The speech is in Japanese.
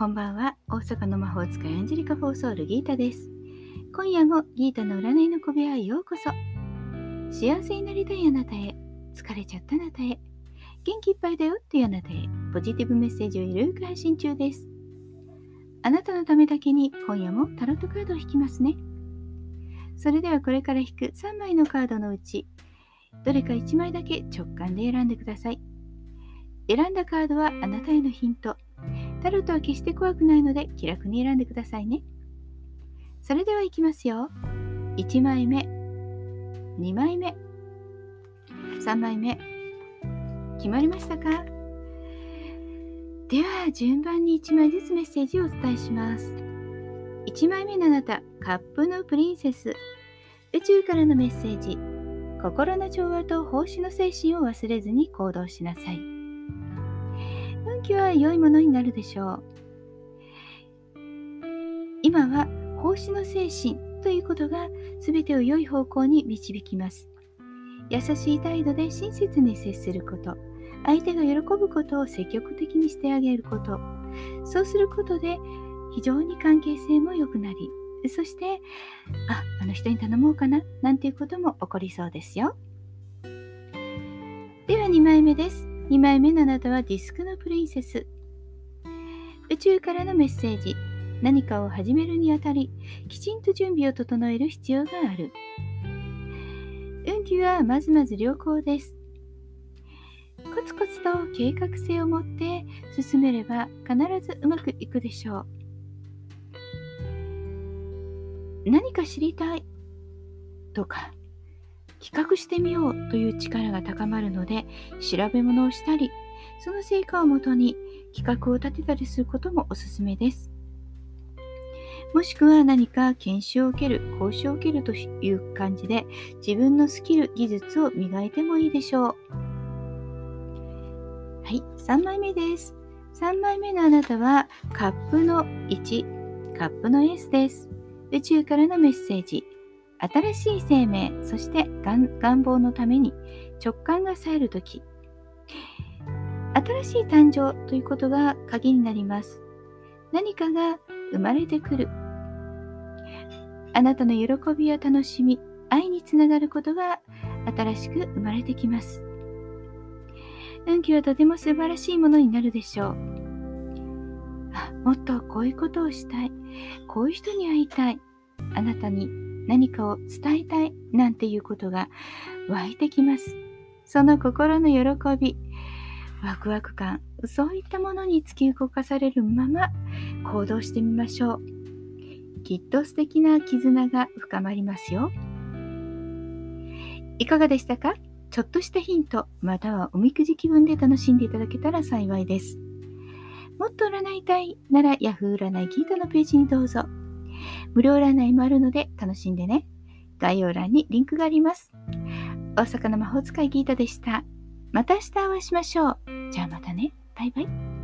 こんばんは。大阪の魔法使いアンジェリカ・フォーソールギータです。今夜もギータの占いの小部屋へようこそ。幸せになりたいあなたへ、疲れちゃったあなたへ、元気いっぱいだよっていうあなたへ、ポジティブメッセージをゆるく配信中です。あなたのためだけに今夜もタロットカードを引きますね。それではこれから引く3枚のカードのうち、どれか1枚だけ直感で選んでください。選んだカードはあなたへのヒント。タロットは決して怖くないので気楽に選んでくださいね。それではいきますよ。1枚目、2枚目、3枚目。決まりましたか？では順番に1枚ずつメッセージをお伝えします。1枚目のあなた、カップのプリンセス。宇宙からのメッセージ。心の調和と奉仕の精神を忘れずに行動しなさい。運気は良いものになるでしょう。今は奉仕の精神ということが全てを良い方向に導きます。優しい態度で親切に接すること、相手が喜ぶことを積極的にしてあげること、そうすることで非常に関係性も良くなり、そして、あ、あの人に頼もうかな、なんていうことも起こりそうですよ。では2枚目です。2枚目のあなたはディスクのプリンセス。宇宙からのメッセージ。何かを始めるにあたり、きちんと準備を整える必要がある。運気はまずまず良好です。コツコツと計画性を持って進めれば必ずうまくいくでしょう。何か知りたいとか企画してみようという力が高まるので調べ物をしたりその成果をもとに企画を立てたりすることもおすすめです。もしくは何か研修を受ける講習を受けるという感じで自分のスキル技術を磨いてもいいでしょう。はい3枚目です。3枚目のあなたはカップの1カップのエースです。宇宙からのメッセージ。新しい生命、そして願望のために直感が冴えるとき、新しい誕生ということが鍵になります。何かが生まれてくる。あなたの喜びや楽しみ、愛につながることが新しく生まれてきます。運気はとても素晴らしいものになるでしょう。もっとこういうことをしたい。こういう人に会いたい。あなたに何かを伝えたいなんていうことが湧いてきます。その心の喜び、ワクワク感、そういったものに突き動かされるまま行動してみましょう。きっと素敵な絆が深まりますよ。いかがでしたか？ちょっとしたヒント、またはおみくじ気分で楽しんでいただけたら幸いです。もっと占いたいなら Yahoo 占い聞いたのページにどうぞ。無料占いもあるので楽しんでね。概要欄にリンクがあります。大阪の魔法使いギータでした。また明日お会いしましょう。じゃあまたね。バイバイ。